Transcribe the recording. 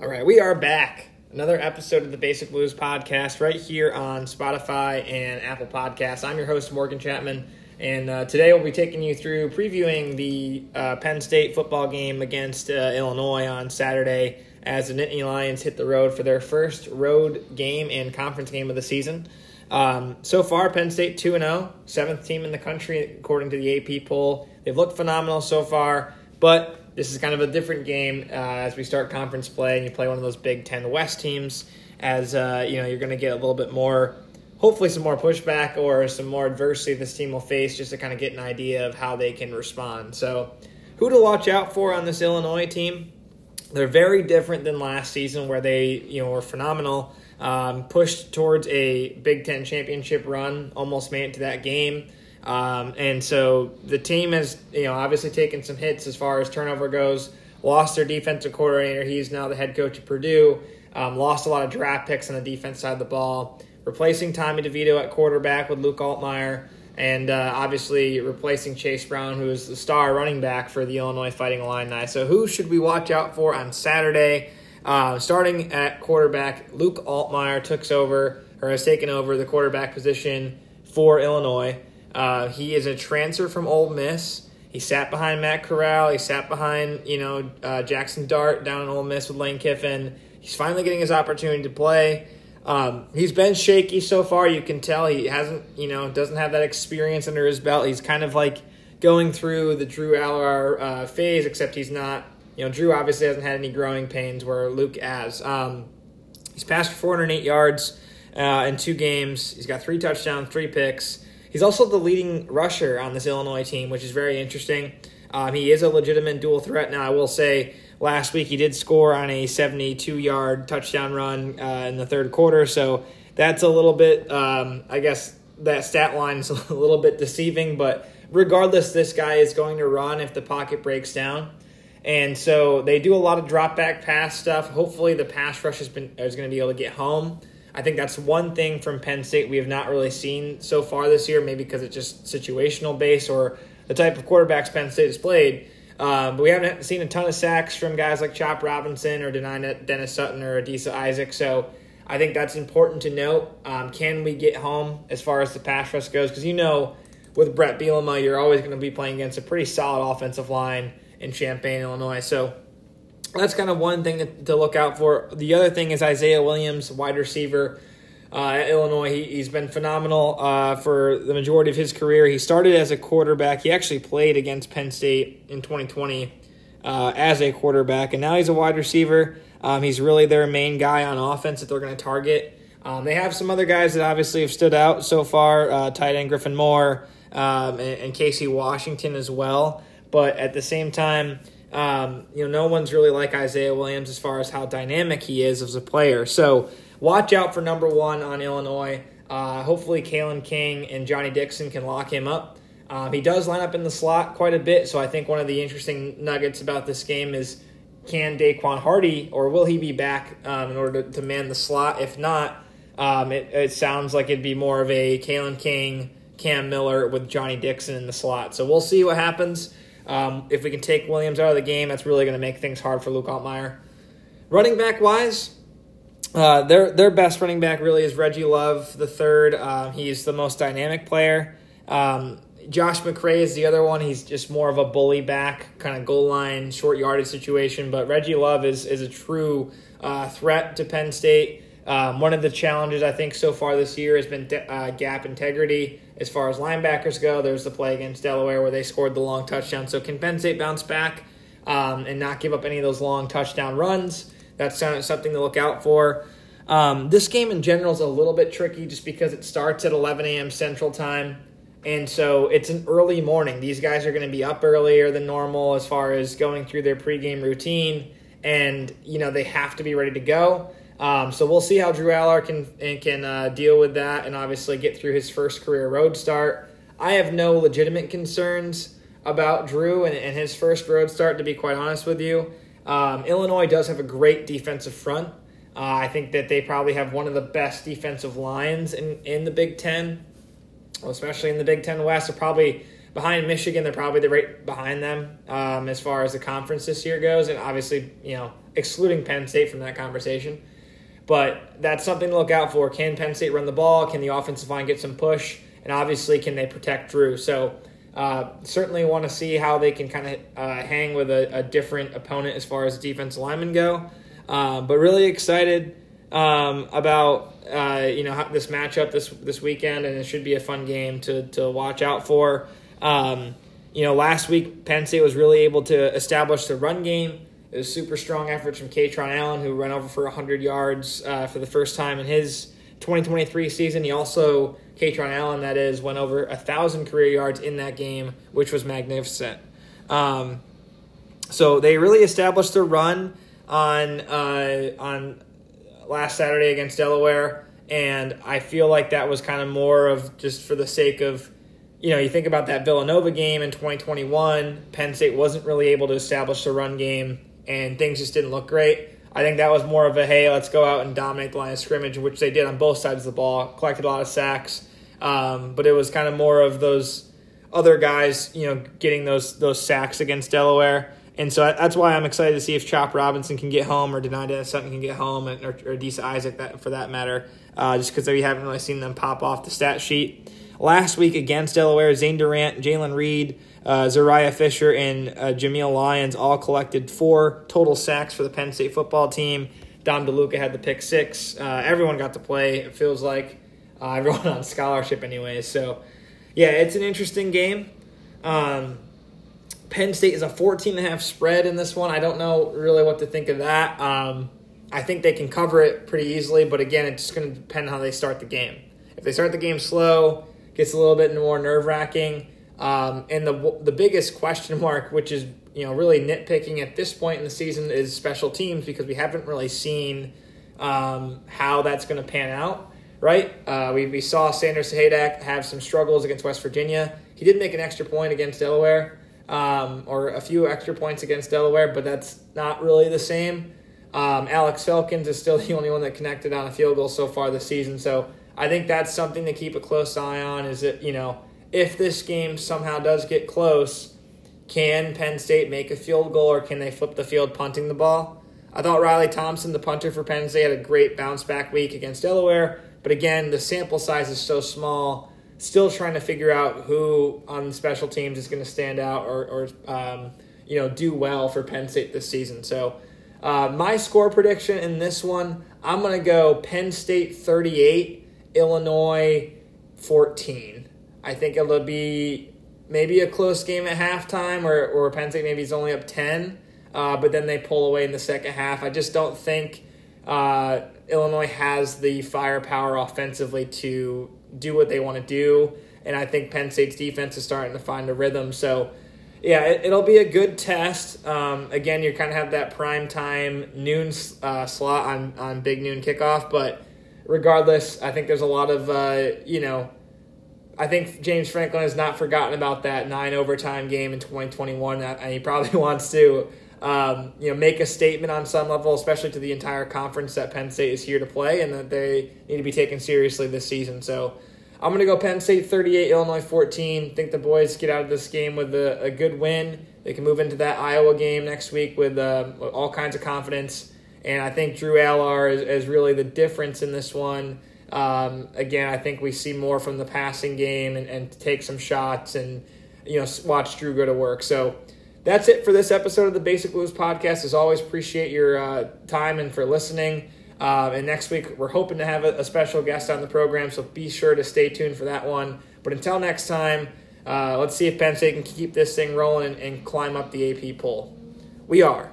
All right, we are back. Another episode of the Basic Blues podcast right here on Spotify and Apple Podcasts. I'm your host, Morgan Chapman, and uh, today we'll be taking you through previewing the uh, Penn State football game against uh, Illinois on Saturday as the Nittany Lions hit the road for their first road game and conference game of the season. Um, so far, Penn State 2 0, seventh team in the country according to the AP poll. They've looked phenomenal so far, but this is kind of a different game uh, as we start conference play and you play one of those Big Ten West teams. As uh, you know, you're going to get a little bit more, hopefully, some more pushback or some more adversity this team will face, just to kind of get an idea of how they can respond. So, who to watch out for on this Illinois team? They're very different than last season, where they you know were phenomenal, um, pushed towards a Big Ten championship run, almost made it to that game. Um, and so the team has, you know, obviously taken some hits as far as turnover goes. Lost their defensive coordinator. He's now the head coach at Purdue. Um, lost a lot of draft picks on the defense side of the ball. Replacing Tommy DeVito at quarterback with Luke Altmyer. And uh, obviously replacing Chase Brown, who is the star running back for the Illinois Fighting Illini. So who should we watch out for on Saturday? Uh, starting at quarterback, Luke Altmyer took over or has taken over the quarterback position for Illinois. Uh, he is a transfer from Ole Miss. He sat behind Matt Corral. He sat behind you know uh, Jaxson Dart down in Ole Miss with Lane Kiffin. He's finally getting his opportunity to play. Um, he's been shaky so far. You can tell he hasn't you know doesn't have that experience under his belt. He's kind of like going through the Drew Allar uh, phase, except he's not. You know, Drew obviously hasn't had any growing pains where Luke has. Um, he's passed for 408 yards uh, in two games. He's got three touchdowns, three picks. He's also the leading rusher on this Illinois team, which is very interesting. Um, he is a legitimate dual threat. Now, I will say, last week he did score on a 72 yard touchdown run uh, in the third quarter, so that's a little bit, um, I guess, that stat line is a little bit deceiving, but regardless, this guy is going to run if the pocket breaks down. And so they do a lot of drop back pass stuff. Hopefully, the pass rush has been is going to be able to get home. I think that's one thing from Penn State we have not really seen so far this year, maybe because it's just situational base or the type of quarterbacks Penn State has played. Um, but we haven't seen a ton of sacks from guys like Chop Robinson or Dennis Sutton or Adisa Isaac. So I think that's important to note. Um, can we get home as far as the pass rush goes? Because you know, with Bret Bielema, you're always going to be playing against a pretty solid offensive line in Champaign, Illinois. So that's kind of one thing to, to, look out for. The other thing is Isaiah Williams, wide receiver uh, at Illinois. He, has been phenomenal uh, for the majority of his career. He started as a quarterback. He actually played against Penn State in 2020 uh, as a quarterback, and now he's a wide receiver. Um, he's really their main guy on offense that they're going to target. Um, they have some other guys that obviously have stood out so far, uh, tight end Griffin Moore um, and, and Casey Washington as well. But at the same time, um, you know, no one's really like Isaiah Williams as far as how dynamic he is as a player. So watch out for number one on Illinois. Uh, hopefully, Kalen King and Johnny Dixon can lock him up. Um, he does line up in the slot quite a bit, so I think one of the interesting nuggets about this game is can Daquan Hardy or will he be back um, in order to, to, man the slot? If not, um, it, it, sounds like it'd be more of a Kalen King, Cam Miller with Johnny Dixon in the slot. So we'll see what happens. Um, if we can take Williams out of the game, that's really going to make things hard for Luke Altmyer. Running back wise, uh, their their best running back really is Reggie Love the third. Uh, he's the most dynamic player. Um, Josh McCray is the other one. He's just more of a bully back, kind of goal line, short yardage situation. But Reggie Love is is a true uh, threat to Penn State. Um, one of the challenges I think so far this year has been uh, gap integrity as far as linebackers go. There's the play against Delaware where they scored the long touchdown. So can Penn State bounce back um, and not give up any of those long touchdown runs? That's something to look out for. Um, this game in general is a little bit tricky just because it starts at 11 a.m. Central Time. And so it's an early morning. These guys are going to be up earlier than normal as far as going through their pregame routine. And, you know, they have to be ready to go. Um, so we'll see how Drew Allar can can uh, deal with that, and obviously get through his first career road start. I have no legitimate concerns about Drew and, and his first road start. To be quite honest with you, um, Illinois does have a great defensive front. Uh, I think that they probably have one of the best defensive lines in, in the Big Ten, especially in the Big Ten West. They're probably behind Michigan. They're probably the right behind them um, as far as the conference this year goes, and obviously, you know, excluding Penn State from that conversation. But that's something to look out for. Can Penn State run the ball? Can the offensive line get some push? And obviously, can they protect Drew? So uh, certainly want to see how they can kind of uh, hang with a, a, different opponent as far as defense linemen go. Uh, but really excited um, about uh, you know this matchup this this weekend, and it should be a fun game to to watch out for. Um, you know, last week Penn State was really able to establish the run game. It was super strong efforts from Kaytron Allen, who ran over for 100 yards uh, for the first time in his 2023 season. He also Kaytron Allen, that is, went over a thousand career yards in that game, which was magnificent. Um, so they really established their run on uh, on last Saturday against Delaware, and I feel like that was kind of more of just for the sake of, you know, you think about that Villanova game in 2021. Penn State wasn't really able to establish the run game, and things just didn't look great. I think that was more of a hey, let's go out and dominate the line of scrimmage, which they did on both sides of the ball. Collected a lot of sacks, um, but it was kind of more of those other guys, you know, getting those those sacks against Delaware. And so that's why I'm excited to see if Chop Robinson can get home or Dani Sutton can get home, and, or, or Adisa Isaac that, for that matter, uh, just because we haven't really seen them pop off the stat sheet. Last week against Delaware, Zane Durant, Jaylen Reed, uh, Zuriah Fisher, and uh, Jameial Lyons all collected four total sacks for the Penn State football team. Dom DeLuca had the pick six. Uh, everyone got to play, it feels like. Uh, everyone on scholarship, anyways. So, yeah, it's an interesting game. Um, Penn State is a 14 and a half spread in this one. I don't know really what to think of that. Um, I think they can cover it pretty easily, but again, it's just going to depend on how they start the game. If they start the game slow, gets a little bit more nerve wracking. Um, and the the biggest question mark, which is you know really nitpicking at this point in the season, is special teams because we haven't really seen um, how that's going to pan out. Right? Uh, we, we saw Sanders Sahaydak have some struggles against West Virginia. He did make an extra point against Delaware um, or a few extra points against Delaware, but that's not really the same. Um, Alex Felkins is still the only one that connected on a field goal so far this season, so I think that's something to keep a close eye on. Is that you know if this game somehow does get close, can Penn State make a field goal or can they flip the field punting the ball? I thought Riley Thompson, the punter for Penn State, had a great bounce back week against Delaware, but again, the sample size is so small still trying to figure out who on special teams is going to stand out or, or um, you know do well for Penn State this season. So uh, my score prediction in this one, I'm going to go Penn State 38, Illinois 14. I think it'll be maybe a close game at halftime, or or Penn State maybe is only up 10, uh, but then they pull away in the second half. I just don't think. Uh, Illinois has the firepower offensively to do what they want to do. And I think Penn State's defense is starting to find a rhythm. So, yeah, it, will be a good test. Um, again, you kind of have that prime time noon uh, slot on, on Big Noon kickoff. But regardless, I think there's a lot of, uh, you know, I think James Franklin has not forgotten about that nine overtime game in 2021, and he probably wants to, um, you know, make a statement on some level, especially to the entire conference that Penn State is here to play and that they need to be taken seriously this season. So I'm going to go Penn State 38, Illinois 14. Think the boys get out of this game with a, a good win. They can move into that Iowa game next week with, uh, all kinds of confidence. And I think Drew Allar is, is really the difference in this one. Um, again, I think we see more from the passing game and, and take some shots and you know watch Drew go to work. So that's it for this episode of the Basic Blues podcast. As always, appreciate your uh, time and for listening. Uh, and next week, we're hoping to have a, a, special guest on the program, so be sure to stay tuned for that one. But until next time, uh, let's see if Penn State can keep this thing rolling and, and climb up the AP poll. We are